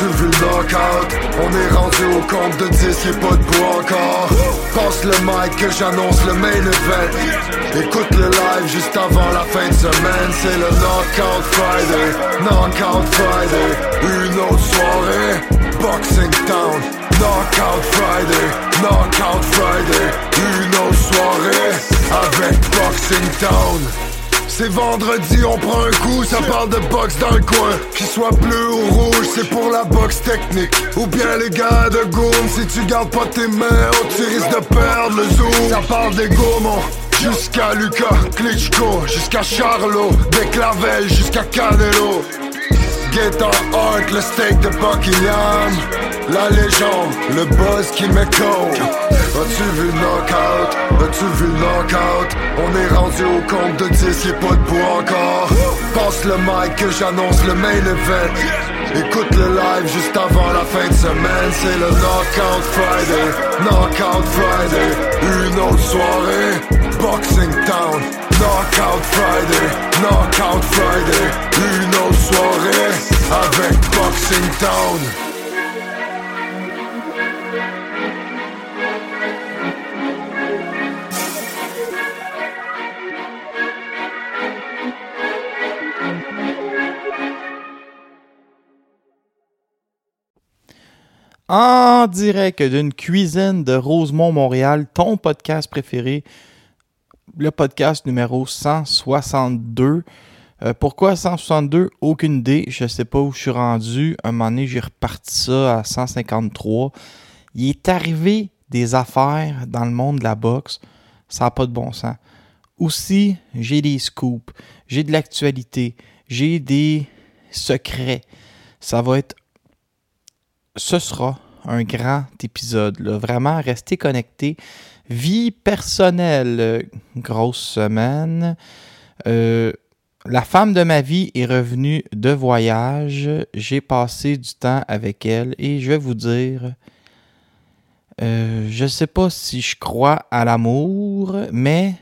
Le knockout? On est rendu au compte de 10, y'a pas de bois encore. Passe le mic que j'annonce le main event. Écoute le live juste avant la fin de semaine. C'est le Knockout Friday, Knockout Friday. Une autre soirée, Boxing Town. Knockout Friday, Knockout Friday. Une autre soirée avec Boxing Town. C'est vendredi, on prend un coup, ça parle de boxe dans le coin. Qu'il soit bleu ou rouge, c'est pour la boxe technique. Ou bien les gars de Goom, si tu gardes pas tes mains, oh, tu risques de perdre le zoom. Ça parle des gourmands. Jusqu'à Lucas, Klitschko, jusqu'à Charlot, des Clavel jusqu'à Canelo. Get on Hart, le steak de Buckingham La légende, le buzz qui m'écho As-tu vu le knockout? As-tu vu knockout? On est rendu au compte de 10, y'a pas de encore. Passe le mic que j'annonce le main event. Écoute le live juste avant la fin de semaine. C'est le Knockout Friday Knockout Friday. Une autre soirée Boxing Town. Knockout Friday Knockout Friday. Une autre soirée avec Boxing Town En direct d'une cuisine de Rosemont, Montréal, ton podcast préféré, le podcast numéro 162. Euh, pourquoi 162 Aucune idée. Je sais pas où je suis rendu. Un moment donné, j'ai reparti ça à 153. Il est arrivé des affaires dans le monde de la boxe. Ça n'a pas de bon sens. Aussi, j'ai des scoops, j'ai de l'actualité, j'ai des secrets. Ça va être. Ce sera un grand épisode. Là. Vraiment, restez connectés. Vie personnelle, grosse semaine. Euh, la femme de ma vie est revenue de voyage. J'ai passé du temps avec elle et je vais vous dire, euh, je ne sais pas si je crois à l'amour, mais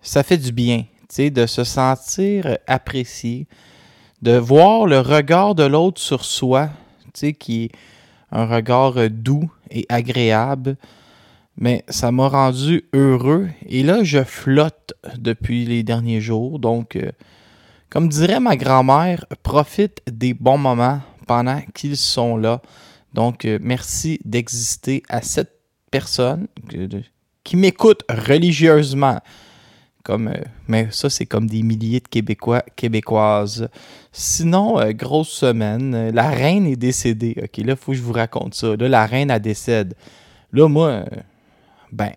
ça fait du bien, de se sentir apprécié, de voir le regard de l'autre sur soi, qui est un regard doux et agréable mais ça m'a rendu heureux. Et là, je flotte depuis les derniers jours. Donc, euh, comme dirait ma grand-mère, profite des bons moments pendant qu'ils sont là. Donc, euh, merci d'exister à cette personne qui m'écoute religieusement. Euh, mais ça, c'est comme des milliers de Québécois, Québécoises. Sinon, grosse semaine, la reine est décédée. OK, là, il faut que je vous raconte ça. Là, la reine, a décède. Là, moi, ben,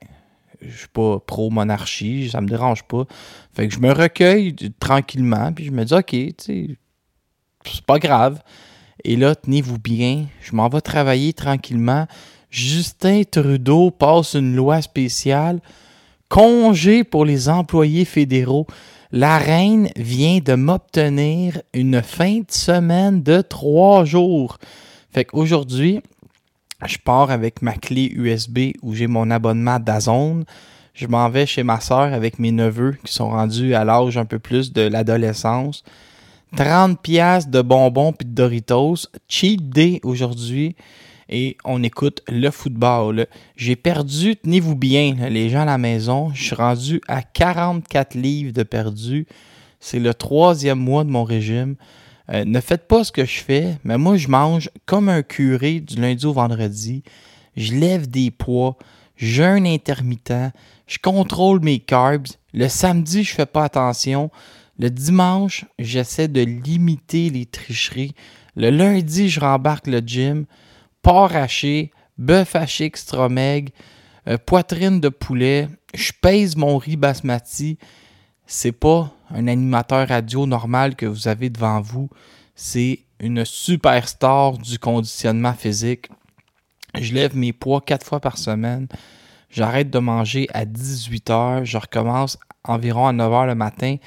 je suis pas pro-monarchie, ça me dérange pas. Fait que je me recueille tranquillement, puis je me dis, OK, c'est pas grave. Et là, tenez-vous bien, je m'en vais travailler tranquillement. Justin Trudeau passe une loi spéciale, congé pour les employés fédéraux. La reine vient de m'obtenir une fin de semaine de trois jours. Fait qu'aujourd'hui, je pars avec ma clé USB où j'ai mon abonnement d'Azone. Je m'en vais chez ma soeur avec mes neveux qui sont rendus à l'âge un peu plus de l'adolescence. 30 pièces de bonbons puis de Doritos. Cheat day aujourd'hui. Et on écoute le football. J'ai perdu, tenez-vous bien, les gens à la maison. Je suis rendu à 44 livres de perdu. C'est le troisième mois de mon régime. Euh, ne faites pas ce que je fais, mais moi, je mange comme un curé du lundi au vendredi. Je lève des poids, jeûne intermittent, je contrôle mes carbs. Le samedi, je fais pas attention. Le dimanche, j'essaie de limiter les tricheries. Le lundi, je rembarque le gym. Porc haché, bœuf haché extra euh, poitrine de poulet. Je pèse mon riz basmati. C'est pas un animateur radio normal que vous avez devant vous. C'est une superstar du conditionnement physique. Je lève mes poids quatre fois par semaine. J'arrête de manger à 18 heures. Je recommence environ à 9 h le matin.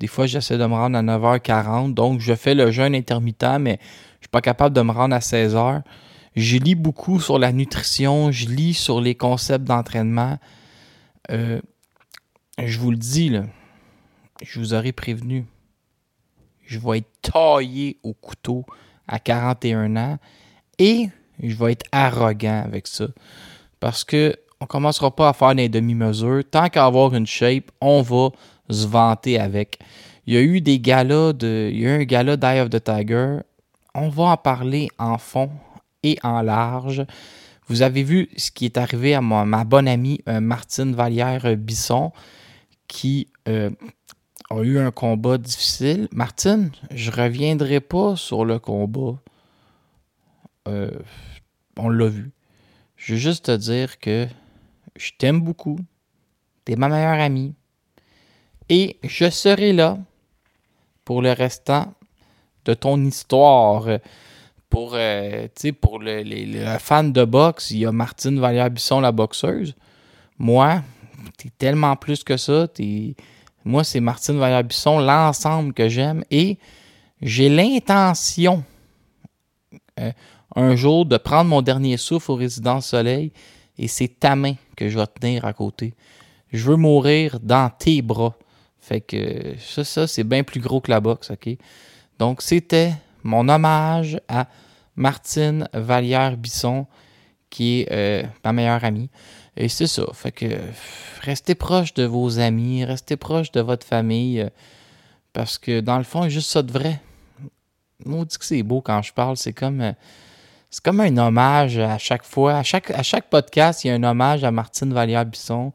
Des fois, j'essaie de me rendre à 9h40. Donc, je fais le jeûne intermittent, mais je suis pas capable de me rendre à 16 h Je lis beaucoup sur la nutrition. Je lis sur les concepts d'entraînement. Euh, je vous le dis, je vous aurais prévenu. Je vais être taillé au couteau à 41 ans. Et je vais être arrogant avec ça. Parce que on commencera pas à faire des demi-mesures. Tant qu'à avoir une shape, on va se vanter avec. Il y a eu des galas de. Il y a eu un gala d'Eye of the Tiger. On va en parler en fond et en large. Vous avez vu ce qui est arrivé à ma, bonne amie euh, Martine Vallière-Bisson, qui euh, a eu un combat difficile. Martine, je reviendrai pas sur le combat. Euh, on l'a vu. Je veux juste te dire que je t'aime beaucoup. Tu es ma meilleure amie. Et je serai là pour le restant de ton histoire. Pour, euh, pour le, les, fan de boxe, il y a Martine Vallière-Bisson, la boxeuse. Moi, t'es tellement plus que ça. Moi, c'est Martine Vallière-Bisson, l'ensemble que j'aime. Et j'ai l'intention euh, un jour de prendre mon dernier souffle au Résidence Soleil et c'est ta main que je vais tenir à côté. Je veux mourir dans tes bras. Fait que ça, ça c'est bien plus gros que la boxe, OK? Donc, c'était mon hommage à Martine Vallière-Bisson, qui est euh, ma meilleure amie. Et c'est ça. Fait que restez proche de vos amis, restez proche de votre famille, euh, parce que dans le fond, c'est juste ça de vrai. Moi, dit que c'est beau quand je parle. C'est comme, euh, c'est comme un hommage à chaque fois. À chaque, à chaque podcast, il y a un hommage à Martine Vallière-Bisson.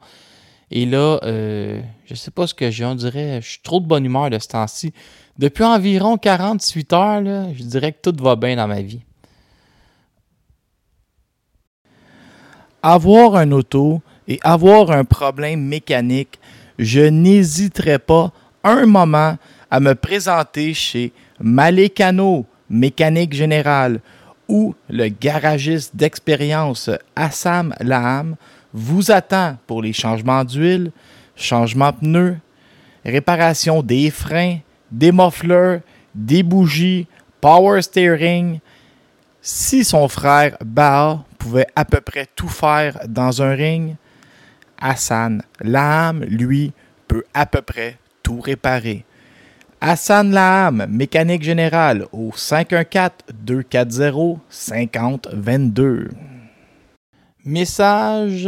Et là, euh, je sais pas ce que j'ai, on dirait, je suis trop de bonne humeur de ce temps-ci. Depuis environ 48 heures, je dirais que tout va bien dans ma vie. Avoir un auto et avoir un problème mécanique, je n'hésiterai pas un moment à me présenter chez Malécano, mécanique générale, ou le garagiste d'expérience Assam Laham vous attend pour les changements d'huile, changements pneus, réparation des freins, des mufflers, des bougies, power steering. Si son frère Baal pouvait à peu près tout faire dans un ring, Hassan Laham, lui, peut à peu près tout réparer. Hassan Laham, mécanique générale, au 514-240-5022. Message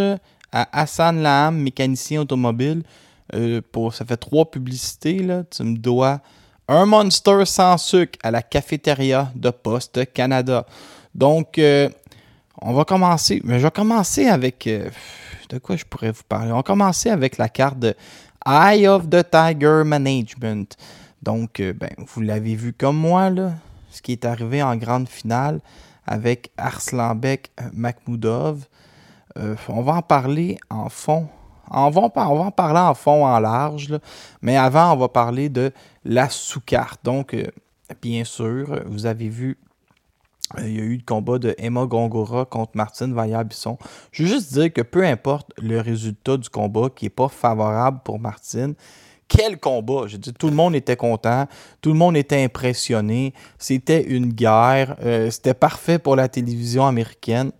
à Hassan Laham, mécanicien automobile. Euh, pour, ça fait trois publicités. Tu me dois un Monster sans sucre à la cafétéria de Poste Canada. Donc, euh, on va commencer. Mais je vais commencer avec. Euh, de quoi je pourrais vous parler? On va commencer avec la carte de Eye of the Tiger Management. Donc, ben, vous l'avez vu comme moi, ce qui est arrivé en grande finale avec Arslanbek Makhmoudov. Euh, on va en parler en fond. On va, en parler en fond, en large. Mais avant, on va parler de la sous-carte. Donc, bien sûr, vous avez vu il y a eu le combat de Emma Gongora contre Martine Vaillard-Bisson. Je veux juste dire que peu importe le résultat du combat qui n'est pas favorable pour Martine, quel combat! Je dis, tout le monde était content, tout le monde était impressionné. C'était une guerre. Euh, c'était parfait pour la télévision américaine.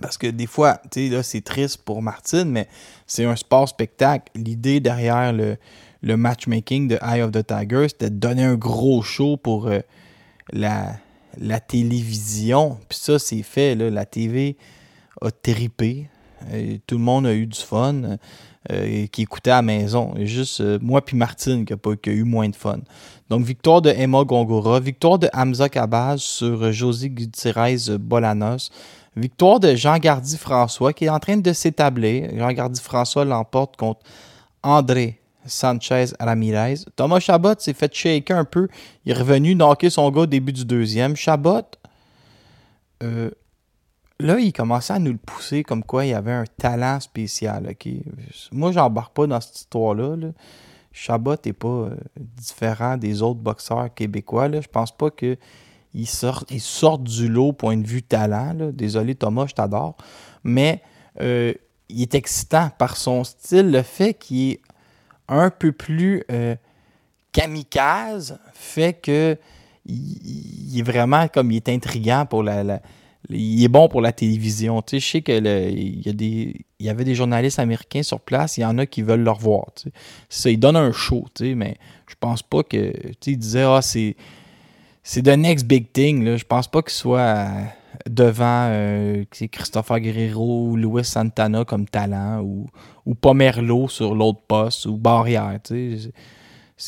Parce que des fois, tu sais, là, c'est triste pour Martine, mais c'est un sport-spectacle. L'idée derrière le, le, matchmaking de Eye of the Tiger, c'était de donner un gros show pour euh, la, la télévision. Puis ça, c'est fait. Là, la TV a tripé. Euh, tout le monde a eu du fun. Euh, qui écoutait à la maison. Juste euh, moi puis Martine qui a, pas, eu moins de fun. Donc, victoire de Emma Gongora, victoire de Hamza Kabaz sur José Gutierrez Bolanos, victoire de Jean Gardy François qui est en train de s'établir. Jean Gardy François l'emporte contre André Sanchez Ramirez. Thomas Chabot s'est fait shaker un peu. Il est revenu knocker son gars au début du deuxième. Chabot, euh, là, il commençait à nous le pousser comme quoi il avait un talent spécial. OK? Moi, j'embarque pas dans cette histoire-là. Chabot n'est pas euh, différent des autres boxeurs québécois. Là. Je pense pas qu'il sorte, il sorte du lot point de vue talent. Désolé Thomas, je t'adore. Mais euh, il est excitant par son style. Le fait qu'il est un peu plus euh, kamikaze fait que il, est vraiment comme il est intriguant pour la il est bon pour la télévision. Tu sais, je sais qu'il y, y avait des journalistes américains sur place, il y en a qui veulent le revoir. Ça, il donne un show, tu sais, mais je pense pas que. Tu sais, disait, ah, c'est. C'est the next big thing. Là. Je pense pas qu'il soit devant Christopher Guerrero ou Louis Santana comme talent ou, ou Pomerlo sur l'autre poste ou Barrière.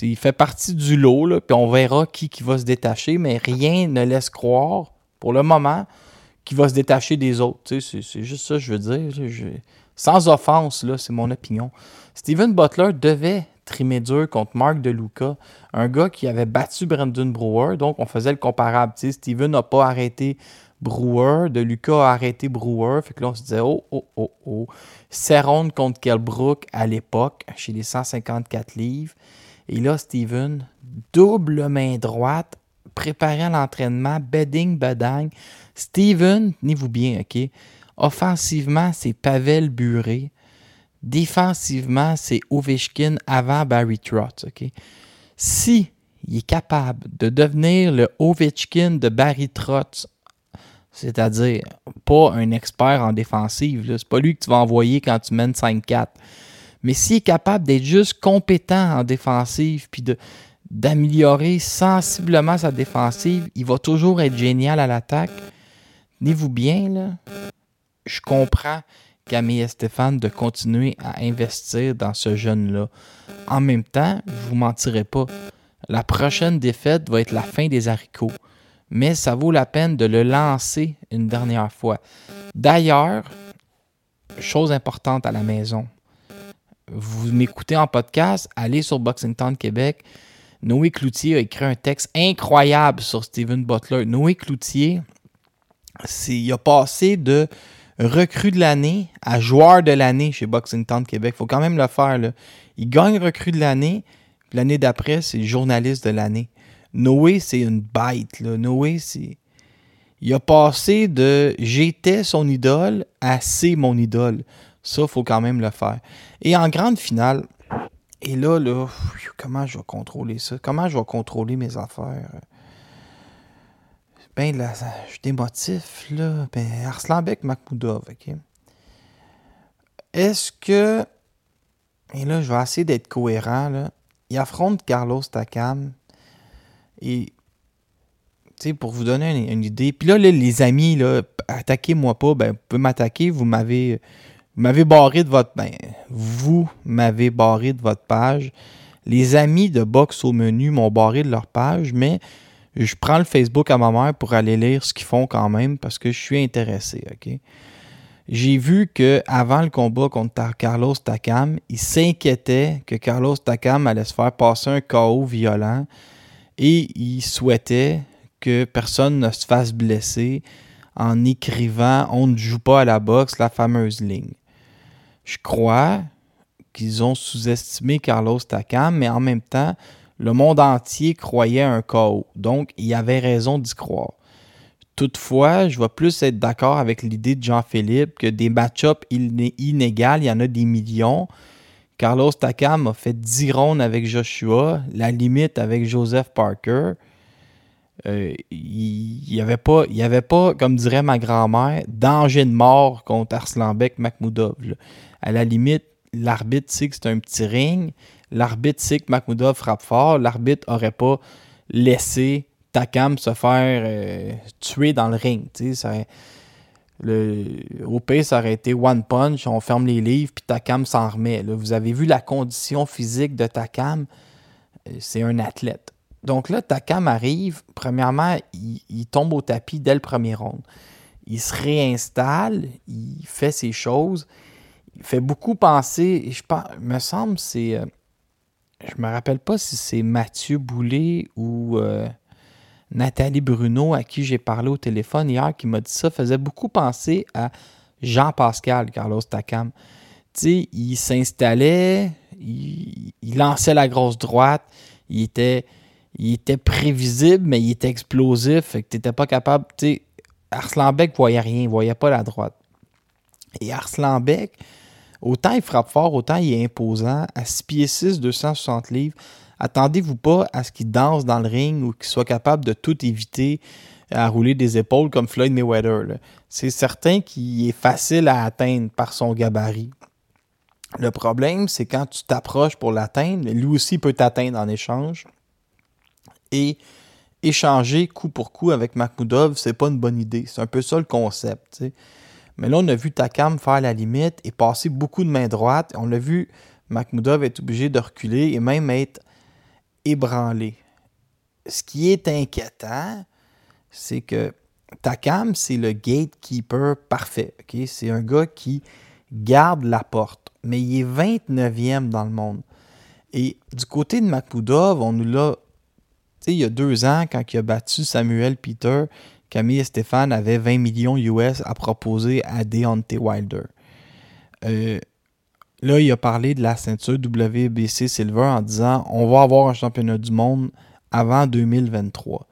Il fait partie du lot, là, puis on verra qui, qui va se détacher, mais rien ne laisse croire, pour le moment, qu'il va se détacher des autres. C'est juste ça que je veux dire. Sans offense, c'est mon opinion. Steven Butler devait trimer dur contre Mark DeLuca, un gars qui avait battu Brandon Brewer, donc on faisait le comparable. Steven n'a pas arrêté Brewer, DeLuca a arrêté Brewer, fait que là on se disait oh oh oh oh. Cerrone contre Kelbrook à l'époque, chez les 154 livres. Et là, Steven, double main droite, préparé à l'entraînement, bedding, bedang. Steven, tenez-vous bien, OK? Offensivement, c'est Pavel Buré. Défensivement, c'est Ovechkin avant Barry Trotz, OK? Si il est capable de devenir le Ovechkin de Barry Trotz, c'est-à-dire pas un expert en défensive, c'est pas lui que tu vas envoyer quand tu mènes 5-4, mais s'il est capable d'être juste compétent en défensive, puis d'améliorer sensiblement sa défensive, il va toujours être génial à l'attaque. Tenez-vous bien, là. Je comprends Camille et Stéphane de continuer à investir dans ce jeune-là. En même temps, je vous mentirai pas. La prochaine défaite va être la fin des haricots. Mais ça vaut la peine de le lancer une dernière fois. D'ailleurs, chose importante à la maison, vous m'écoutez en podcast, allez sur Boxing Town Québec. Noé Cloutier a écrit un texte incroyable sur Steven Butler. Noé Cloutier, il a passé de recrue de l'année à joueur de l'année chez Boxing Town Québec. Faut quand même le faire. Il gagne recrue de l'année. L'année d'après, c'est journaliste de l'année. Noé, c'est une bête. Noé, c'est. Il a passé de j'étais son idole à c'est mon idole. Ça, faut quand même le faire. Et en grande finale, et là, là, comment je vais contrôler ça? Comment je vais contrôler mes affaires? Ben là, je démotif, là. Ben, Arslanbek Makhmoudov, OK? Est-ce que. Et là, je vais essayer d'être cohérent, là. Il affronte Carlos Takam. Et. Tu sais, pour vous donner une, idée. Puis là, les amis, là, attaquez-moi pas. Ben, vous pouvez m'attaquer. Vous m'avez vous m'avez barré de votre. Ben, vous m'avez barré de votre page. Les amis de Box au menu m'ont barré de leur page, mais je prends le Facebook à ma mère pour aller lire ce qu'ils font quand même parce que je suis intéressé, OK? J'ai vu que avant le combat contre Carlos Takam, il s'inquiétait que Carlos Takam allait se faire passer un KO violent et il souhaitait que personne ne se fasse blesser en écrivant On ne joue pas à la boxe, la fameuse ligne. Je crois qu'ils ont sous-estimé Carlos Takam, mais en même temps, le monde entier croyait un chaos. Donc, il y avait raison d'y croire. Toutefois, je vais plus être d'accord avec l'idée de Jean-Philippe que des match-ups inégaux, il y en a des millions. Carlos Takam a fait 10 rondes avec Joshua, la limite avec Joseph Parker. Euh, il n'y avait, pas, comme dirait ma grand-mère, danger de mort contre Arslanbek Makhmoudov. À la limite, l'arbitre sait que c'est un petit ring. L'arbitre sait que Makhmoudov frappe fort. L'arbitre n'aurait pas laissé Takam se faire euh, tuer dans le ring. Au pays, ça aurait été one punch, on ferme les livres, puis Takam s'en remet. vous avez vu la condition physique de Takam? Euh, c'est un athlète. Donc là, Takam arrive. Premièrement, il, il, tombe au tapis dès le premier round. Il se réinstalle, il fait ses choses il fait beaucoup penser, je pense, me semble, c'est. Je me rappelle pas si c'est Mathieu Boulet ou euh, Nathalie Bruno à qui j'ai parlé au téléphone hier qui m'a dit ça, faisait beaucoup penser à Jean-Pascal Carlos Takam. Il s'installait, il, lançait la grosse droite, il était, il était prévisible, mais il était explosif, tu pas capable. Tu sais, Arslanbeck voyait rien, il voyait pas la droite. Et Arslanbeck, Autant il frappe fort, autant il est imposant. À 6 pieds 6, 260 livres, attendez-vous pas à ce qu'il danse dans le ring ou qu'il soit capable de tout éviter à rouler des épaules comme Floyd Mayweather. C'est certain qu'il est facile à atteindre par son gabarit. Le problème, c'est quand tu t'approches pour l'atteindre, lui aussi peut t'atteindre en échange. Et échanger coup pour coup avec Makhmoudov, c'est pas une bonne idée. C'est un peu ça le concept. Mais là, on a vu Takam faire la limite et passer beaucoup de main droite. On l'a vu Makhmoudov être obligé de reculer et même être ébranlé. Ce qui est inquiétant, c'est que Takam, c'est le gatekeeper parfait. C'est un gars qui garde la porte, mais il est 29e dans le monde. Et du côté de Makhmoudov, on nous l'a. il y a deux ans, quand il a battu Samuel Peter, Camille et Stéphane avaient 20 millions US à proposer à Deontay Wilder. Euh, Là, il a parlé de la ceinture WBC Silver en disant on va avoir un championnat du monde avant 2023.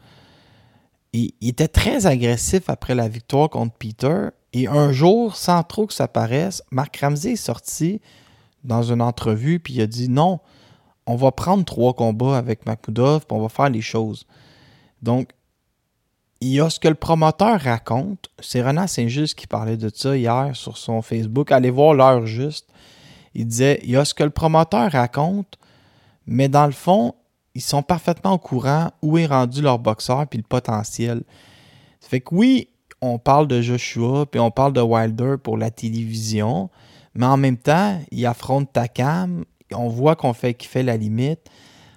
Et il était très agressif après la victoire contre Peter. Et un jour, sans trop que ça paraisse, Marc Ramsey est sorti dans une entrevue puis il a dit non, on va prendre trois combats avec Makudov puis on va faire les choses. Donc, il y a ce que le promoteur raconte. C'est Renan Saint-Just qui parlait de ça hier sur son Facebook. Allez voir l'heure juste il disait il y a ce que le promoteur raconte, mais dans le fond, ils sont parfaitement au courant où est rendu leur boxeur puis le potentiel. Ça fait que oui, on parle de Joshua puis on parle de Wilder pour la télévision, mais en même temps, il affronte Takam, on voit qu'on fait qu'il fait la limite.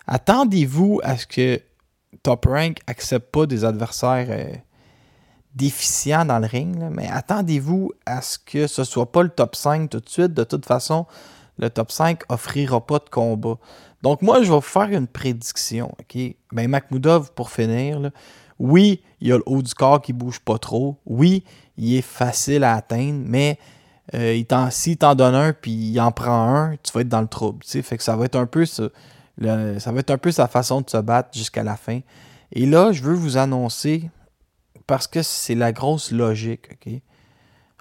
Attendez-vous à ce que Top Rank accepte pas des adversaires euh, déficient dans le ring, mais attendez-vous à ce que ce soit pas le top 5 tout de suite. De toute façon, le top 5 offrira pas de combat. Donc moi, je vais vous faire une prédiction. OK? Ben, Makhmoudov, pour finir, oui, il y a le haut du corps qui bouge pas trop. Oui, il est facile à atteindre, mais euh, il s'il t'en donne un puis il en prend un, tu vas être dans le trouble. Fait que ça va être un peu ça, va être un peu sa façon de se battre jusqu'à la fin. Et là, je veux vous annoncer parce que c'est la grosse logique?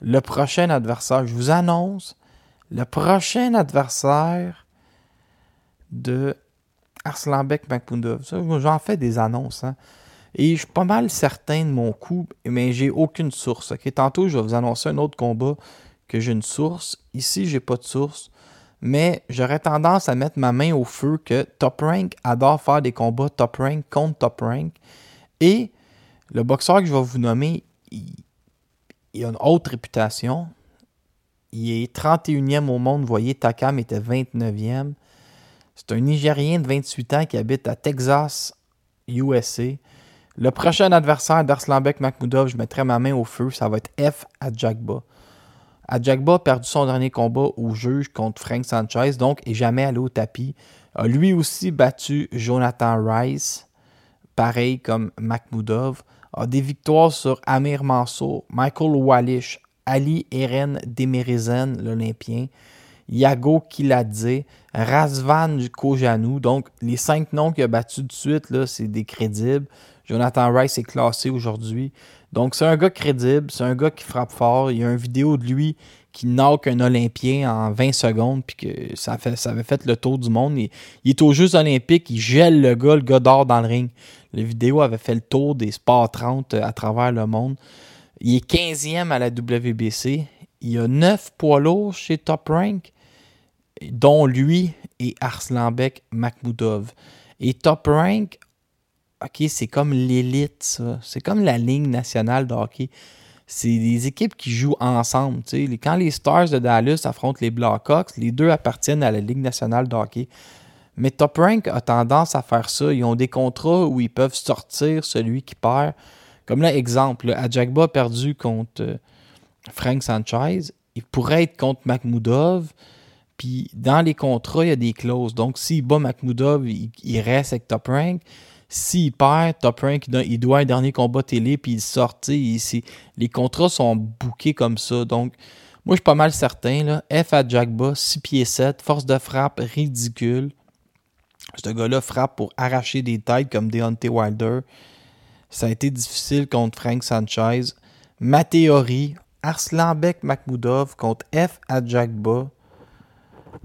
Le prochain adversaire, je vous annonce, le prochain adversaire de Arslanbek Makpoundov. J'en fais des annonces, hein? Et je suis pas mal certain de mon coup, mais j'ai aucune source. Tantôt, je vais vous annoncer un autre combat que j'ai une source. Ici, j'ai pas de source. Mais j'aurais tendance à mettre ma main au feu que Top Rank adore faire des combats Top Rank contre Top Rank. Et le boxeur que je vais vous nommer, il, a une haute réputation. Il est 31e au monde. Vous voyez, Takam était 29e. C'est un Nigérien de 28 ans qui habite à Texas, USA. Le prochain adversaire d'Arslanbek Makhmoudov, je mettrai ma main au feu, ça va être F. Adjagba. Adjagba a perdu son dernier combat au juge contre Frank Sanchez, donc est jamais allé au tapis. A lui aussi battu Jonathan Rice, pareil comme Makhmoudov a des victoires sur Amir Mansour, Michael Wallish, Ali Eren Demerizen, l'Olympien, Yago Kiladze, Razvan Kojanou. Donc, les cinq noms qu'il a battus de suite, là, c'est des crédibles. Jonathan Rice est classé aujourd'hui. Donc, c'est un gars crédible, c'est un gars qui frappe fort. Il y a une vidéo de lui qui knock un Olympien en 20 secondes, puis que ça, fait, avait fait le tour du monde. Il, est aux Jeux Olympiques, il gèle le gars, le gars d'or dans le ring. La vidéo avait fait le tour des sports 30 euh, à travers le monde. Il est 15e à la WBC. Il a 9 poids lourds chez Top Rank, dont lui et Arslanbek Makhmoudov. Et Top Rank, OK, c'est comme l'élite, ça. C'est comme la ligne nationale de hockey. C'est des équipes qui jouent ensemble. Quand les Stars de Dallas affrontent les Blackhawks, les deux appartiennent à la Ligue nationale de. Mais Top Rank a tendance à faire ça. Ils ont des contrats où ils peuvent sortir celui qui perd. Comme là, exemple, Adjagba a perdu contre euh, Frank Sanchez. Il pourrait être contre Makhmoudov. Puis dans les contrats, il y a des clauses. Donc, s'il bat Makhmoudov, il, reste avec Top Rank. S'il perd, Top Rank, il doit un dernier combat télé, puis il sort. les contrats sont bouqués comme ça. Donc, moi, je suis pas mal certain. F à 6 pieds 7, force de frappe ridicule. Ce gars-là frappe pour arracher des têtes comme Deontay Wilder. Ça a été difficile contre Frank Sanchez. Ma théorie, Arslanbek Makhmoudov contre F.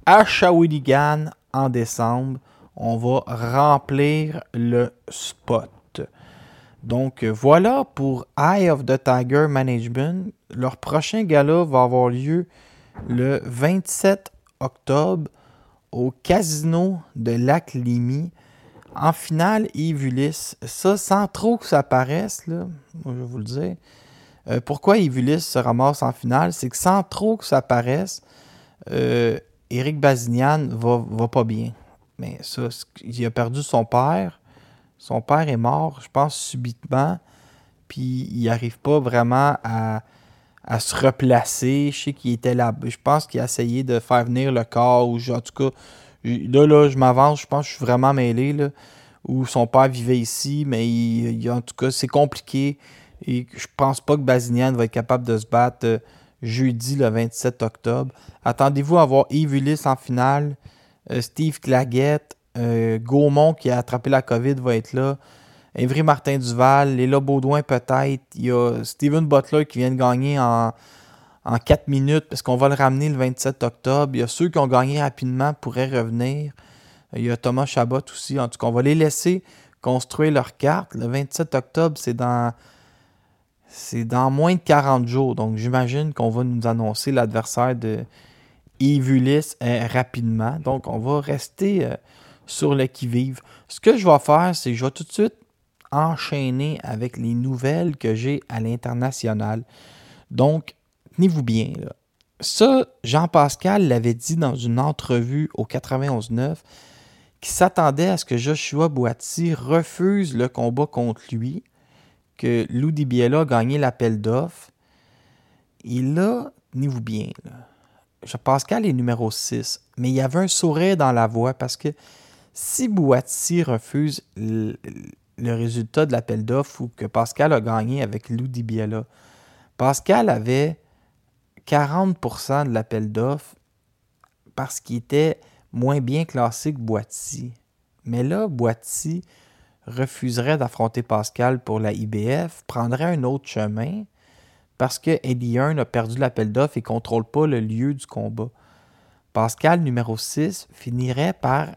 À Shawinigan en décembre. On va remplir le spot. Donc voilà pour Eye of the Tiger Management. Leur prochain gala va avoir lieu le 27 octobre au casino de Lac Limy En finale, Yves ça sans trop que ça paraisse, là, je vais vous le dire. Euh, pourquoi Yves se ramasse en finale? C'est que sans trop que ça paraisse, euh, Eric Bazignan va, va pas bien. Mais ça, il a perdu son père. Son père est mort, je pense, subitement. Puis il n'arrive pas vraiment à, à, se replacer. Je sais qu'il était là. Je pense qu'il a essayé de faire venir le corps. Ou en tout cas, Là, là, je m'avance, je pense que je suis vraiment mêlé. Là, où son père vivait ici, mais il, en tout cas, c'est compliqué. Et je pense pas que Bazinian va être capable de se battre euh, jeudi le 27 octobre. Attendez-vous à voir Yves Ulysse en finale. Euh, Steve Claguette, euh, Gaumont qui a attrapé la COVID va être là. Évry Martin Duval, Léla Baudouin peut-être. Il y a Steven Butler qui vient de gagner en, en 4 minutes parce qu'on va le ramener le 27 octobre. Il y a ceux qui ont gagné rapidement pourraient revenir. Il y a Thomas Chabot aussi. En tout cas, on va les laisser construire leur carte. Le 27 octobre, c'est dans c'est dans moins de 40 jours. Donc, j'imagine qu'on va nous annoncer l'adversaire de Yves Ulysse euh, rapidement. Donc, on va rester euh, sur le qui-vive. Ce que je vais faire, c'est que je vais tout de suite enchaîner avec les nouvelles que j'ai à l'international. Donc, tenez-vous bien, ça, Jean-Pascal l'avait dit dans une entrevue au 91.9 qu'il s'attendait à ce que Joshua Boiti refuse le combat contre lui, que Lou Biella a gagné l'appel d'offres. Et là, tenez-vous bien, Jean-Pascal est numéro 6, mais il y avait un sourire dans la voix parce que si Boiti refuse le, résultat de l'appel d'offres ou que Pascal a gagné avec Lou Biella, Pascal avait 40% de l'appel d'offres parce qu'il était moins bien classé que Boiti. Mais là, Boiti refuserait d'affronter Pascal pour la IBF, prendrait un autre chemin parce que Eddie Hearn a perdu l'appel d'offres et ne contrôle pas le lieu du combat. Pascal, numéro 6, finirait par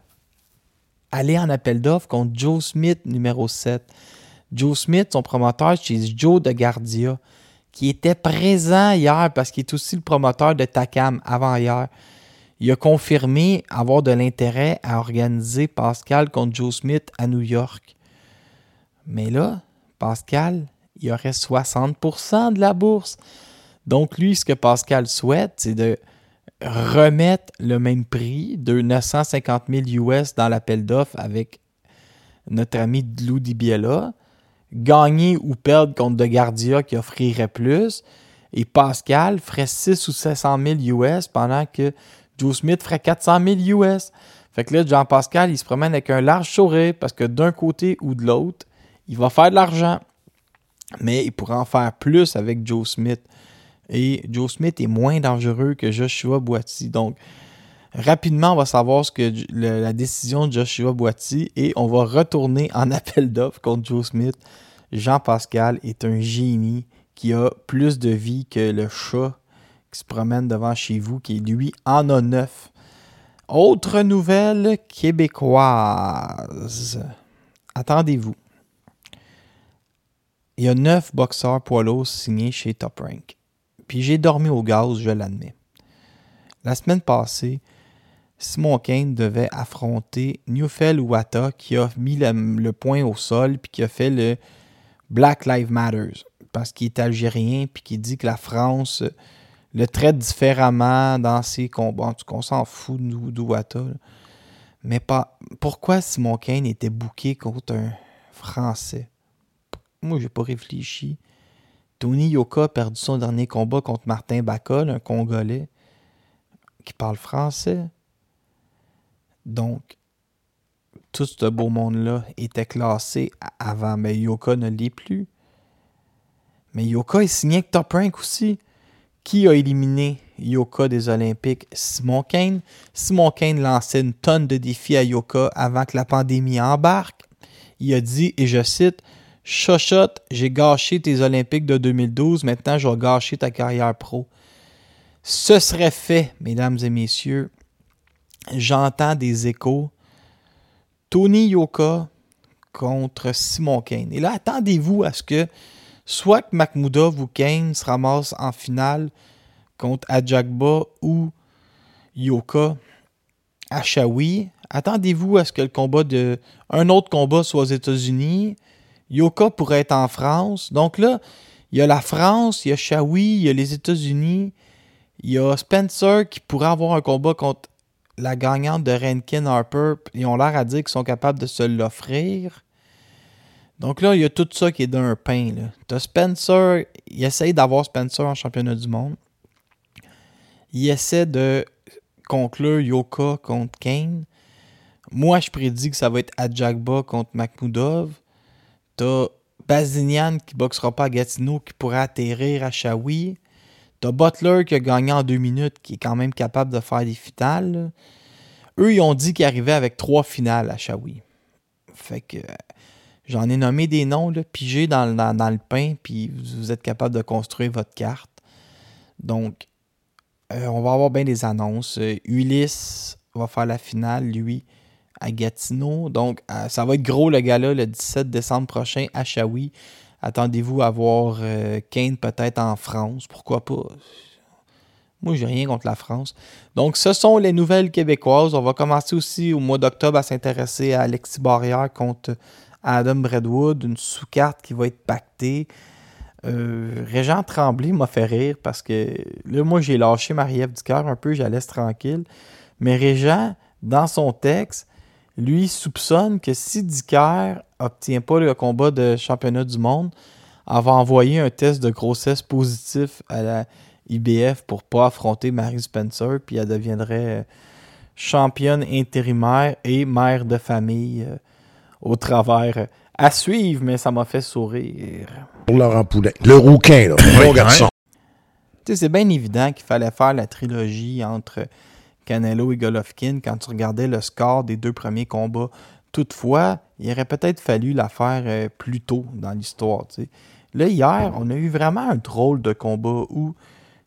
aller en appel d'offres contre Joe Smith, numéro 7. Joe Smith, son promoteur, c'est Joe de Gardia qui était présent hier parce qu'il est aussi le promoteur de Takam avant hier. Il a confirmé avoir de l'intérêt à organiser Pascal contre Joe Smith à New York. Mais là, Pascal, il aurait 60% de la bourse. Donc lui, ce que Pascal souhaite, c'est de remettre le même prix de 950 000 US dans l'appel d'offres avec notre ami Lou Dibiela gagner ou perdre contre De Gardia qui offrirait plus. Et Pascal ferait 6 ou 700 000 US pendant que Joe Smith ferait 400 000 US. Fait que là, Jean-Pascal, il se promène avec un large sourire parce que d'un côté ou de l'autre, il va faire de l'argent. Mais il pourrait en faire plus avec Joe Smith. Et Joe Smith est moins dangereux que Joshua Boiti. Donc, Rapidement, on va savoir ce que la décision de Joshua Boiti et on va retourner en appel d'offres contre Joe Smith. Jean-Pascal est un génie qui a plus de vie que le chat qui se promène devant chez vous, qui lui en a neuf. Autre nouvelle québécoise. Attendez-vous. Il y a neuf boxeurs poids signés chez Top Rank. Puis j'ai dormi au gaz, je l'admets. La semaine passée, Simon Kane devait affronter Newfell Wata qui a mis le, point au sol puis qui a fait le Black Lives Matter parce qu'il est algérien puis qui dit que la France le traite différemment dans ses combats. En tout cas, on s'en fout de Wata. Mais pas, pourquoi Simon Kane était bouqué contre un Français? Moi, j'ai pas réfléchi. Tony Yoka a perdu son dernier combat contre Martin Bacol, un Congolais qui parle français. Donc, tout ce beau monde-là était classé avant, mais Yoka ne l'est plus. Mais Yoka est signé avec Top Rank aussi. Qui a éliminé Yoka des Olympiques? Simon Kane. Simon Kane lançait une tonne de défis à Yoka avant que la pandémie embarque. Il a dit, et je cite, Chochotte, j'ai gâché tes Olympiques de 2012, maintenant je vais gâcher ta carrière pro. Ce serait fait, mesdames et messieurs, j'entends des échos. Tony Yoka contre Simon Kane. Et là, attendez-vous à ce que soit que Makhmoudov ou Kane se ramasse en finale contre Ajakba ou Yoka. Ashawi. Attendez-vous à ce que le combat de. Un autre combat soit aux États-Unis. Yoka pourrait être en France. Donc là, il y a la France, il y a Shawi, il y a les États-Unis. Il y a Spencer qui pourrait avoir un combat contre la gagnante de Rankin Harper. Ils ont l'air à dire qu'ils sont capables de se l'offrir. Donc là, il y a tout ça qui est d'un pain. Tu Spencer, il essaye d'avoir Spencer en championnat du monde. Il essaie de conclure Yoka contre Kane. Moi, je prédis que ça va être Adjagba contre Makhmoudov. T'as Bazinian qui boxera pas à Gatineau qui pourrait atterrir à Shawi. T'as Butler qui a gagné en deux minutes, qui est quand même capable de faire des finales. Eux, ils ont dit qu'ils arrivaient avec trois finales à Shawi. Fait que j'en ai nommé des noms, là, pigés dans, le pain, puis vous êtes capable de construire votre carte. Donc, euh, on va avoir bien des annonces. Euh, Ulysse va faire la finale, lui, à Gatineau. Donc, euh, ça va être gros le gars-là le 17 décembre prochain à Shawi. Attendez-vous à voir euh, Kane peut-être en France. Pourquoi pas? Moi, j'ai rien contre la France. Donc, ce sont les nouvelles québécoises. On va commencer aussi au mois d'octobre à s'intéresser à Alexis Barrière contre Adam Bradwood, une sous-carte qui va être pactée. Euh, Régent Tremblay m'a fait rire parce que là, moi, j'ai lâché Marie-Ève cœur un peu, j'allais tranquille. Mais Régent, dans son texte, lui soupçonne que si Dicker obtient pas le combat de championnat du monde, elle va envoyer un test de grossesse positif à la IBF pour pas affronter Mary Spencer, puis elle deviendrait euh, championne intérimaire et mère de famille euh, au travers. À suivre, mais ça m'a fait sourire. Pour Laurent Poulet. Le rouquin, là. Bon garçon. c'est bien évident qu'il fallait faire la trilogie entre Canelo et Golovkin quand tu regardais le score des deux premiers combats. Toutefois, il aurait peut-être fallu la faire euh, plus tôt dans l'histoire. Là, hier, on a eu vraiment un drôle de combat où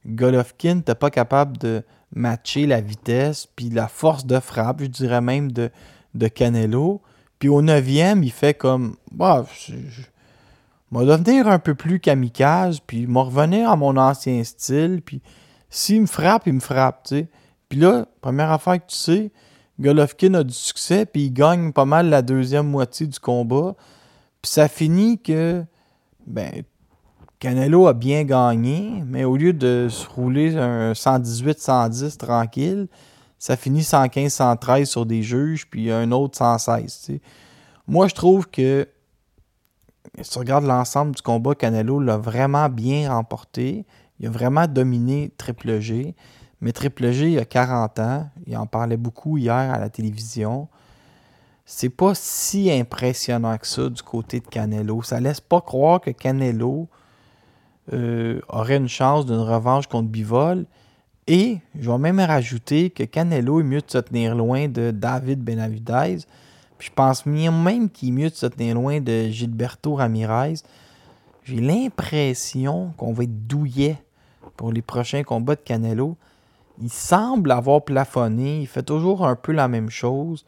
Golovkin n'était pas capable de matcher la vitesse puis la force de frappe, je dirais même, de, de Canelo. Puis au neuvième, il fait comme bah, je, vais devenir un peu plus kamikaze, puis me revenir à mon ancien style, puis s'il me frappe, il me frappe, tu sais. Puis là, première affaire que tu sais, Golovkin a du succès, puis il gagne pas mal la deuxième moitié du combat. Puis ça finit que, ben, Canelo a bien gagné, mais au lieu de se rouler un 118-110 tranquille, ça finit 115-113 sur des juges, puis un autre 116. Moi, je trouve que, si tu regardes l'ensemble du combat, Canelo l'a vraiment bien remporté. Il a vraiment dominé Triple G. Mais Triple G, il a 40 ans. Il en parlait beaucoup hier à la télévision. C'est pas si impressionnant que ça du côté de Canelo. Ça laisse pas croire que Canelo euh, aurait une chance d'une revanche contre Bivol. Et je vais même rajouter que Canelo est mieux de se tenir loin de David Benavidez. Puis je pense même qu'il est mieux de se tenir loin de Gilberto Ramirez. J'ai l'impression qu'on va être douillet pour les prochains combats de Canelo il semble avoir plafonné. Il fait toujours un peu la même chose.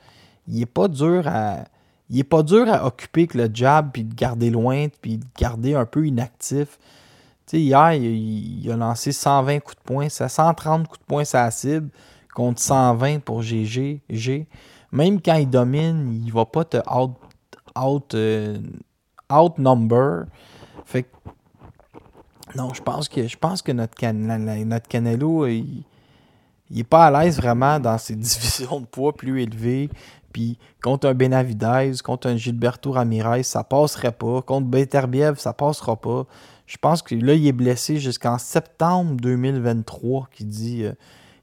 Il est pas dur à. Il est pas dur à occuper que le jab, puis de garder loin, puis de garder un peu inactif. Hier, il, a lancé 120 coups de poing, 130 coups de poing sa cible, contre 120 pour GG. G. Même quand il domine, il va pas te out, out, euh, outnumber. Fait que, non, je pense que je pense que notre, notre Canelo, il, il n'est pas à l'aise vraiment dans ses divisions de poids plus élevées. Puis contre un Benavidez, contre un Gilberto Ramirez, ça passerait pas. Contre Beterbiev, ça passera pas. Je pense que là, il est blessé jusqu'en septembre 2023, qui dit euh,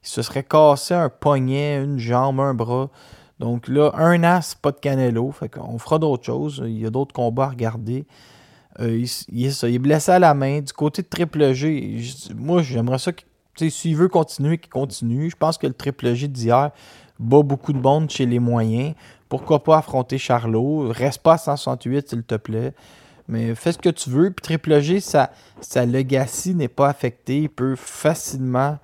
il se serait cassé un poignet, une jambe, un bras. Donc là, un as, pas de Canelo. Fait qu'on fera d'autres choses. Il y a d'autres combats à regarder. Euh, il, est blessé à la main. Du côté de Triple G, moi, j'aimerais ça qu'il s'il veut continuer, qu'il continue. Je pense que le triple G d'hier bat beaucoup de monde chez les moyens. Pourquoi pas affronter Charlot? Reste pas à 168, s'il te plaît. Mais fais ce que tu veux. Puis Triple G, sa, legacy n'est pas affecté. Il peut facilement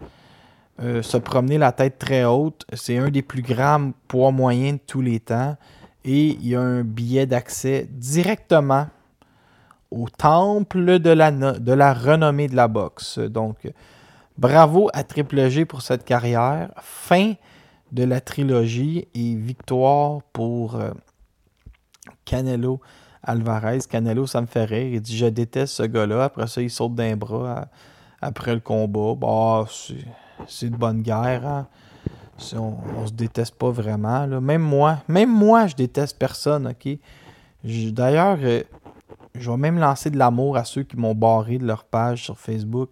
euh, se promener la tête très haute. C'est un des plus grands poids moyens de tous les temps. Et il y a un billet d'accès directement au temple de la, de la renommée de la boxe. Donc, Bravo à Triple G pour cette carrière. Fin de la trilogie et victoire pour euh, Canelo Alvarez. Canelo, ça me fait rire. Il dit Je déteste ce gars-là. Après ça, il saute d'un bras après le combat. Bah, c'est de bonne guerre. Hein. On, se déteste pas vraiment. Même moi, même moi, je déteste personne, ok? D'ailleurs, euh, je vais même lancer de l'amour à ceux qui m'ont barré de leur page sur Facebook.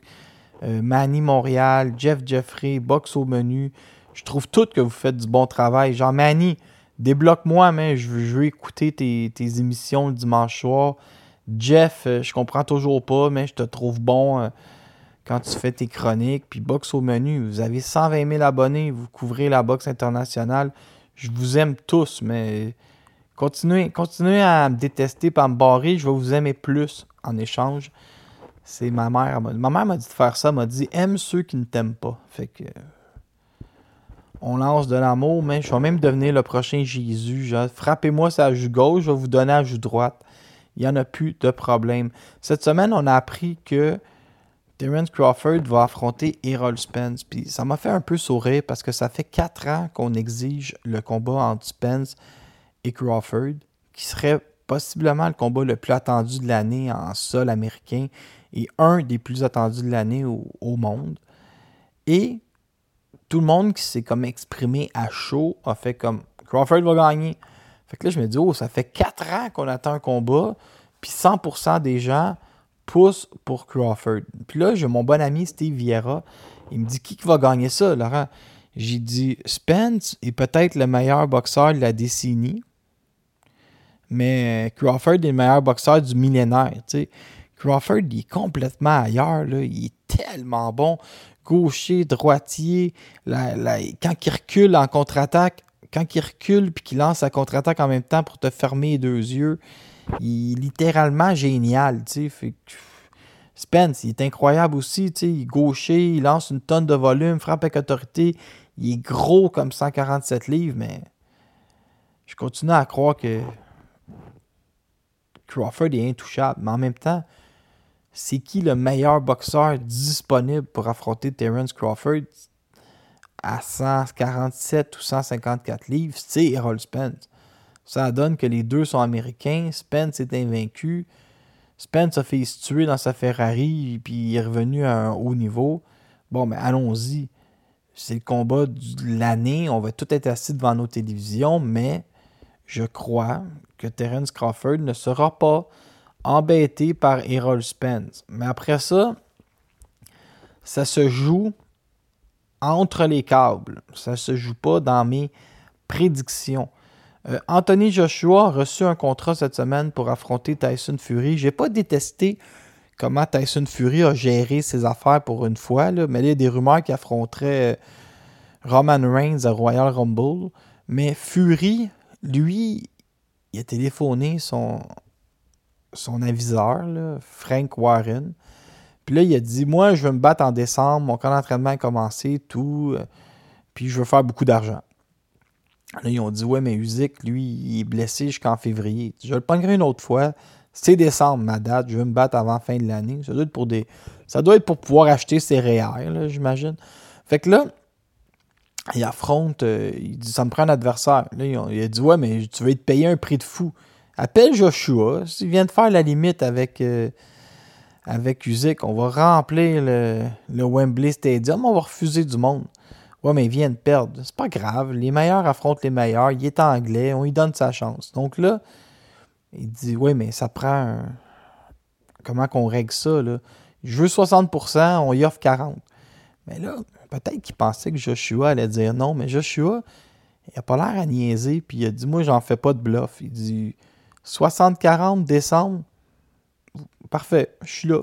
Euh, Manny Montréal, Jeff Jeffrey, Box au menu. Je trouve tout que vous faites du bon travail. Genre, Manny, débloque-moi, mais je veux, écouter tes, émissions le dimanche soir. Jeff, euh, je comprends toujours pas, mais je te trouve bon euh, quand tu fais tes chroniques. Puis Box au menu, vous avez 120 000 abonnés, vous couvrez la boxe internationale. Je vous aime tous, mais continuez, continuez à me détester, pas me barrer. Je vais vous aimer plus en échange. C'est ma mère. Ma mère m'a dit de faire ça, m'a dit aime ceux qui ne t'aiment pas. Fait que on lance de l'amour, mais je vais même devenir le prochain Jésus. Frappez-moi sa joue gauche, je vais vous donner la joue droite. Il n'y en a plus de problème. Cette semaine, on a appris que Terence Crawford va affronter Errol Spence. Puis ça m'a fait un peu sourire parce que ça fait quatre ans qu'on exige le combat entre Spence et Crawford, qui serait possiblement le combat le plus attendu de l'année en sol américain et un des plus attendus de l'année au, monde. Et tout le monde qui s'est comme exprimé à chaud a fait comme Crawford va gagner. Fait que là, je me dis, oh, ça fait 4 ans qu'on attend un combat, puis 100% des gens poussent pour Crawford. Puis là, j'ai mon bon ami Steve Vieira. Il me dit, qui va gagner ça, Laurent? J'ai dit, Spence est peut-être le meilleur boxeur de la décennie, mais Crawford est le meilleur boxeur du millénaire. sais. Crawford, il est complètement ailleurs. Là. Il est tellement bon. Gaucher, droitier. quand il recule en contre-attaque, quand il recule puis qu'il lance sa contre-attaque en même temps pour te fermer les deux yeux, il est littéralement génial. Fait Spence, il est incroyable aussi. Il est gaucher, il lance une tonne de volume, frappe avec autorité. Il est gros comme 147 livres, mais je continue à croire que Crawford est intouchable. Mais en même temps, c'est qui le meilleur boxeur disponible pour affronter Terence Crawford à 147 ou 154 livres? C'est Errol Spence. Ça donne que les deux sont américains. Spence est invaincu. Spence a fait se tuer dans sa Ferrari puis il est revenu à un haut niveau. Bon, mais allons-y. C'est le combat de l'année. On va tout être assis devant nos télévisions, mais je crois que Terence Crawford ne sera pas embêté par Errol Spence. Mais après ça, ça se joue entre les câbles. Ça se joue pas dans mes prédictions. Euh, Anthony Joshua a reçu un contrat cette semaine pour affronter Tyson Fury. J'ai pas détesté comment Tyson Fury a géré ses affaires pour une fois, là, mais il y a des rumeurs qu'il affronterait euh, Roman Reigns à Royal Rumble. Mais Fury, lui, il a téléphoné son, son aviseur, Frank Warren. Puis là, il a dit Moi, je veux me battre en décembre, mon camp d'entraînement a commencé, tout. Euh, puis je veux faire beaucoup d'argent. Là, ils ont dit Ouais, mais Usyk, lui, il est blessé jusqu'en février. Je le prendrai une autre fois. C'est décembre, ma date. Je veux me battre avant fin de l'année. Ça doit être pour des. Ça doit pour pouvoir acheter ses REER, j'imagine. Fait que là, il affronte. Euh, il dit Ça me prend un adversaire. Là, il a dit Ouais, mais tu veux te payer un prix de fou. Appelle Joshua. S'il vient de faire la limite avec, euh, avec on va remplir le, Wembley Stadium, on va refuser du monde. Ouais, mais il vient de perdre. C'est pas grave. Les meilleurs affrontent les meilleurs. Il est anglais. On lui donne sa chance. Donc là, il dit Ouais, mais ça prend Comment qu'on règle ça, là? Je veux 60%, on y offre 40%. Mais là, peut-être qu'il pensait que Joshua allait dire non, mais Joshua, il a pas l'air à niaiser, puis il a dit Moi, j'en fais pas de bluff. Il dit 60-40 décembre, parfait, je suis là.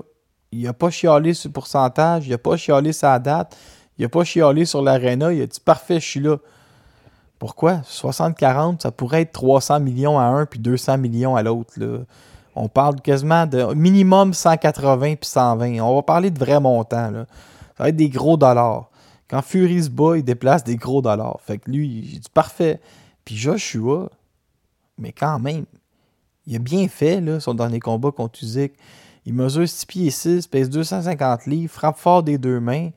Il n'a pas chialé sur le pourcentage, il n'a pas chialé la date, il n'a pas chialé sur l'aréna, il a dit parfait, je suis là. Pourquoi? 60-40, ça pourrait être 300 millions à un puis 200 millions à l'autre. On parle quasiment de minimum 180 puis 120. On va parler de vrais montants. Ça va être des gros dollars. Quand Fury se bat, il déplace des gros dollars. Fait que lui, j'ai dit parfait. Puis Joshua, mais quand même, il a bien fait là, son dernier combat contre Usyk. Il mesure 6 pieds 6, pèse 250 livres, frappe fort des deux mains.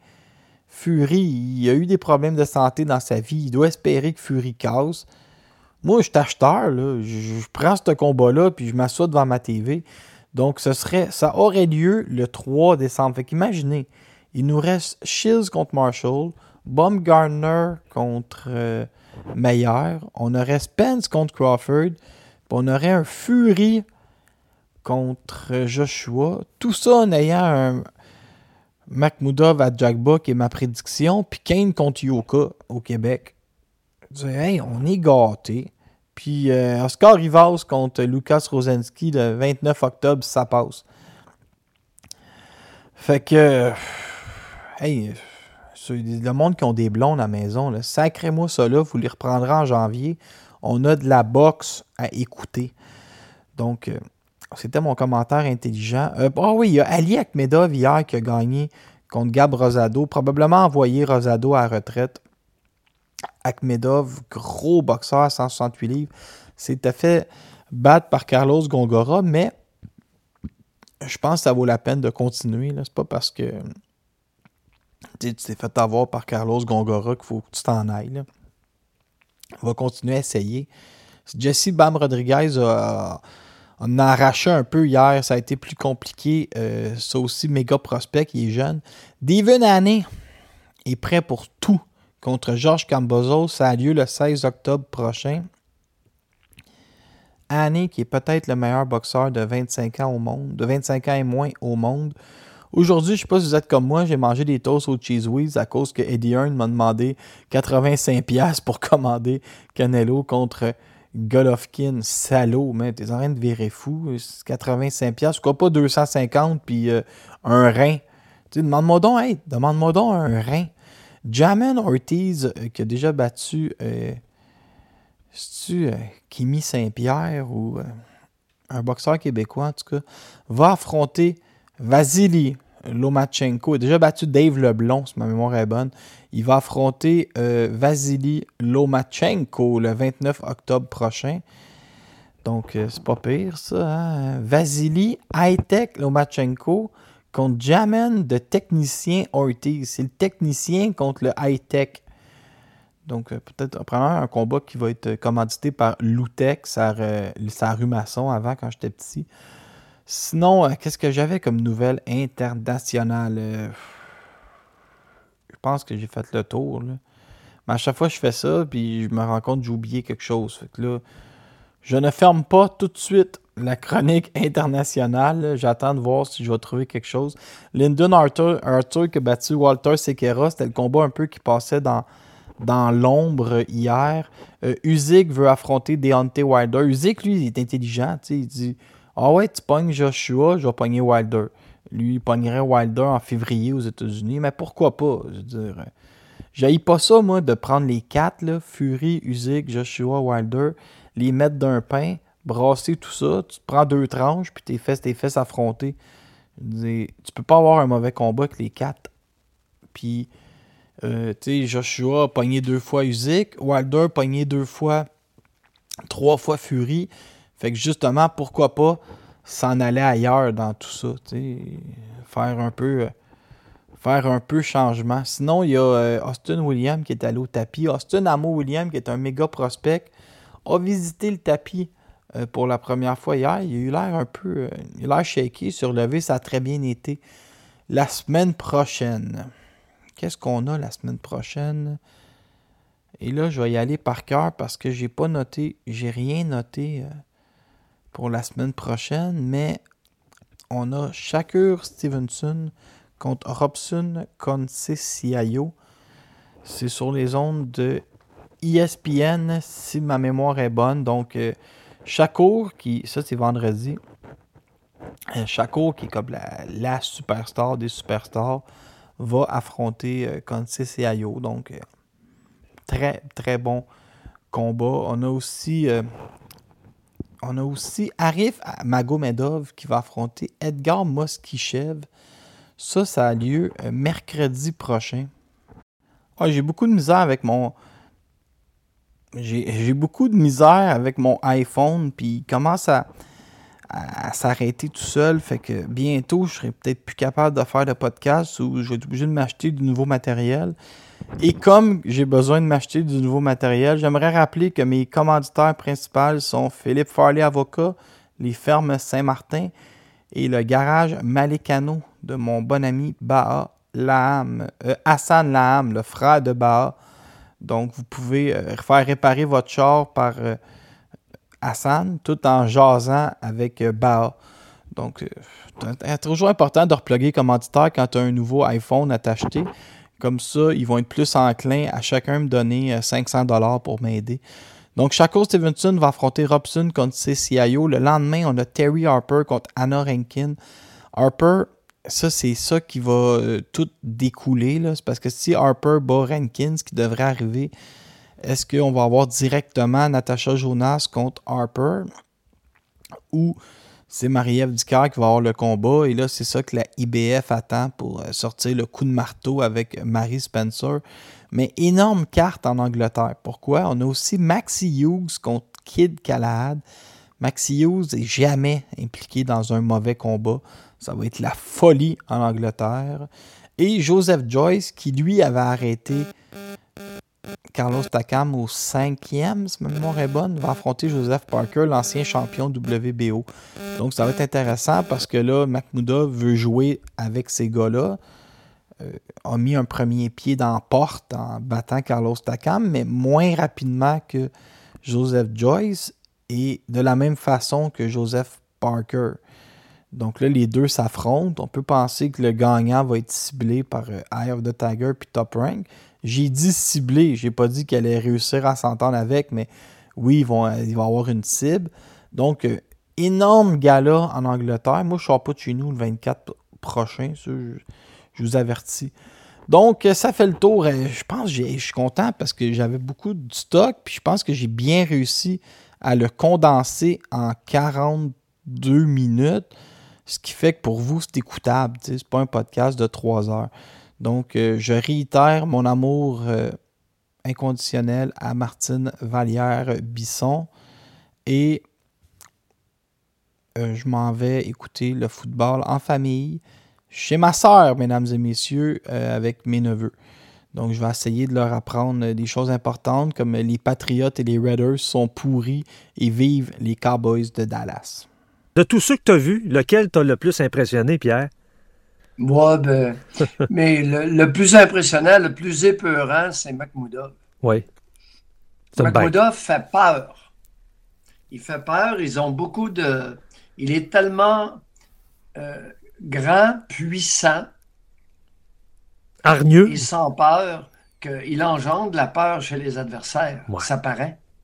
Fury, il a eu des problèmes de santé dans sa vie. Il doit espérer que Fury casse. Moi, je suis acheteur. Je, prends ce combat-là, puis je m'assois devant ma TV. Donc, ce serait, ça aurait lieu le 3 décembre. Fait qu'imaginez, il nous reste Shields contre Marshall, Baumgartner contre euh, Meyer, on aurait Spence contre Crawford, on aurait un Fury contre Joshua. Tout ça en ayant un Makhmoudov à Jackba, qui est ma prédiction, puis Kane contre Yoka au Québec. Hey, on est gâtés. Puis euh, Oscar Rivas contre Lucas Rosenski le 29 octobre, ça passe. Fait que. Hey, le monde qui ont des blondes à la maison, sacrez-moi ça là, vous les reprendrez en janvier. On a de la boxe à écouter. Donc, euh, c'était mon commentaire intelligent. Ah oui, il y a Ali Akmedov hier qui a gagné contre Gab Rosado, probablement envoyé Rosado à retraite. Akmedov, gros boxeur à 168 livres, s'était fait battre par Carlos Gongora, mais je pense que ça vaut la peine de continuer. C'est pas parce que tu t'es fait avoir par Carlos Gongora qu'il faut que tu t'en ailles. Va continuer à essayer. Jesse Bam Rodriguez a, on a arraché un peu hier. Ça a été plus compliqué. Euh, ça aussi, méga prospect, il est jeune. Devin Haney est prêt pour tout contre Georges Cambozo. Ça a lieu le 16 octobre prochain. Haney, qui est peut-être le meilleur boxeur de 25 ans au monde, de 25 ans et moins au monde. Aujourd'hui, je ne sais pas si vous êtes comme moi, j'ai mangé des toasts au Cheese Whiz à cause que Eddie Hearn m'a demandé 85$ pour commander Canelo contre Golovkin, salaud, mais t'es en train de virer fou. 85$, quoi pas 250 puis euh, un rein. Tu demande-moi donc, demande-moi donc un rein. Jamen Ortiz, euh, qui a déjà battu, euh, tu Kimi Saint-Pierre ou un boxeur québécois en tout cas, va affronter Vasily Lomachenko. A déjà battu Dave Leblon, si ma mémoire est bonne. Il va affronter euh, Vasily Lomachenko le 29 octobre prochain. Donc, euh, c'est pas pire, ça. Hein? Vasily Hightech Lomachenko contre Jamen de technicien Ortiz. C'est le technicien contre le high-tech. Donc, euh, peut-être probablement un combat qui va être commandité par Loutech, sa, sa rue Masson avant, quand j'étais petit. Sinon, qu'est-ce que j'avais comme nouvelle internationale? je pense que j'ai fait le tour. Mais à chaque fois je fais ça, puis je me rends compte que j'ai oublié quelque chose. Fait que là, je ne ferme pas tout de suite la chronique internationale. J'attends de voir si je vais trouver quelque chose. Lyndon Arthur, Arthur qui a battu Walter Sequeira, c'était le combat un peu qui passait dans, l'ombre hier. Euh, veut affronter Deontay Wilder. Usyk, lui, il est intelligent. Il dit Ah ouais, tu pognes Joshua, je vais pogner Wilder. Lui, il pognerait Wilder en février aux États-Unis, mais pourquoi pas? Je veux dire, j'aille pas ça, moi, de prendre les quatre, Fury, Usyk, Joshua, Wilder, les mettre d'un pain, brasser tout ça, tu prends deux tranches, puis tes fesses, tes fesses affrontées. tu peux pas avoir un mauvais combat avec les quatre. Puis, euh, tu sais, Joshua a pogné deux fois Usyk, Wilder a pogné deux fois, trois fois Fury. Fait que justement, pourquoi pas s'en aller ailleurs dans tout ça, faire un peu faire un peu changement. Sinon, il y a euh, Austin Williams qui est allé au tapis. Austin Amo Williams, qui est un méga prospect, a visité le tapis euh, pour la première fois hier. Il a eu l'air un peu. Euh, il a l'air shaky, surlevé, ça a très bien été. La semaine prochaine. Qu'est-ce qu'on a la semaine prochaine? Et là, je vais y aller par cœur parce que j'ai pas noté, j'ai rien noté pour la semaine prochaine, mais on a Shakur Stevenson contre Robson Concesiaio. C'est sur les ondes de ESPN, si ma mémoire est bonne. Donc, euh, Shakur, qui, ça c'est vendredi. Euh, Shakur, qui est comme la, superstar des superstars, va affronter euh. Donc, euh, très, très bon combat. On a aussi on a aussi Arif Magomedov qui va affronter Edgar Moskichev. Ça, ça a lieu euh, mercredi prochain. Ah, j'ai beaucoup de misère avec mon. J'ai beaucoup de misère avec mon iPhone, puis il commence à, s'arrêter tout seul. Fait que bientôt, je serai peut-être plus capable de faire de podcast ou je vais être obligé de m'acheter du nouveau matériel. Et comme j'ai besoin de m'acheter du nouveau matériel, j'aimerais rappeler que mes commanditaires principaux sont Philippe Farley Avocat, les fermes Saint-Martin et le garage Malécano de mon bon ami Baha Laham, euh, Hassan Laham, le frère de Baha. Donc, vous pouvez euh, faire réparer votre char par euh, Hassan tout en jasant avec Baha. Donc, c'est toujours important de reploguer commanditaire quand tu as un nouveau iPhone à t'acheter. Comme ça, ils vont être plus enclins à chacun me donner 500 dollars pour m'aider. Donc, Shaco Stevenson va affronter Robson contre CCIO. Le lendemain, on a Terry Harper contre Anna Rankin. Harper, ça, c'est ça qui va euh, tout découler. C'est parce que si Harper bat Rankins, ce qui devrait arriver, est-ce qu'on va avoir directement Natasha Jonas contre Harper ou c'est Marie-Ève qui va avoir le combat. Et là, c'est ça que la IBF attend pour euh, sortir le coup de marteau avec Marie Spencer. Mais énorme carte en Angleterre. Pourquoi? On a aussi Maxi Hughes contre Kid Calahad. Maxi Hughes n'est jamais impliqué dans un mauvais combat. Ça va être la folie en Angleterre. Et Joseph Joyce, qui lui avait arrêté Carlos Takam au cinquième, si ma mémoire est bonne, va affronter Joseph Parker, l'ancien champion WBO. Donc ça va être intéressant parce que là, Mahmouda veut jouer avec ces gars-là. Euh, a mis un premier pied dans la porte en battant Carlos Takam, mais moins rapidement que Joseph Joyce et de la même façon que Joseph Parker. Donc là, les deux s'affrontent. On peut penser que le gagnant va être ciblé par euh, Eye of the Tiger puis Top Rank. J'ai dit ciblé, j'ai pas dit qu'elle allait réussir à s'entendre avec, mais oui, ils vont, ils vont avoir une cible. Donc, euh, énorme gala en Angleterre. Moi, je ne sors pas de chez nous le 24 prochain, je, vous avertis. Donc, euh, ça fait le tour. Euh, je pense que je suis content parce que j'avais beaucoup de stock, puis je pense que j'ai bien réussi à le condenser en 42 minutes, ce qui fait que pour vous, c'est écoutable. Ce n'est pas un podcast de 3 heures. Donc, euh, je réitère mon amour euh, inconditionnel à Martine Vallière-Bisson et euh, je m'en vais écouter le football en famille chez ma soeur, mesdames et messieurs, avec mes neveux. Donc, je vais essayer de leur apprendre des choses importantes comme les Patriots et les Raiders sont pourris et vivent les Cowboys de Dallas. De tous ceux que tu as vus, lequel t'a le plus impressionné, Pierre? Moi, ben, mais le, plus impressionnant, le plus épeurant, c'est Makhmoudov. Oui. Makhmoudov fait peur. Il fait peur. Ils ont beaucoup de. Il est tellement euh, grand, puissant. Hargneux. Il sent peur qu'il engendre la peur chez les adversaires. Ça paraît.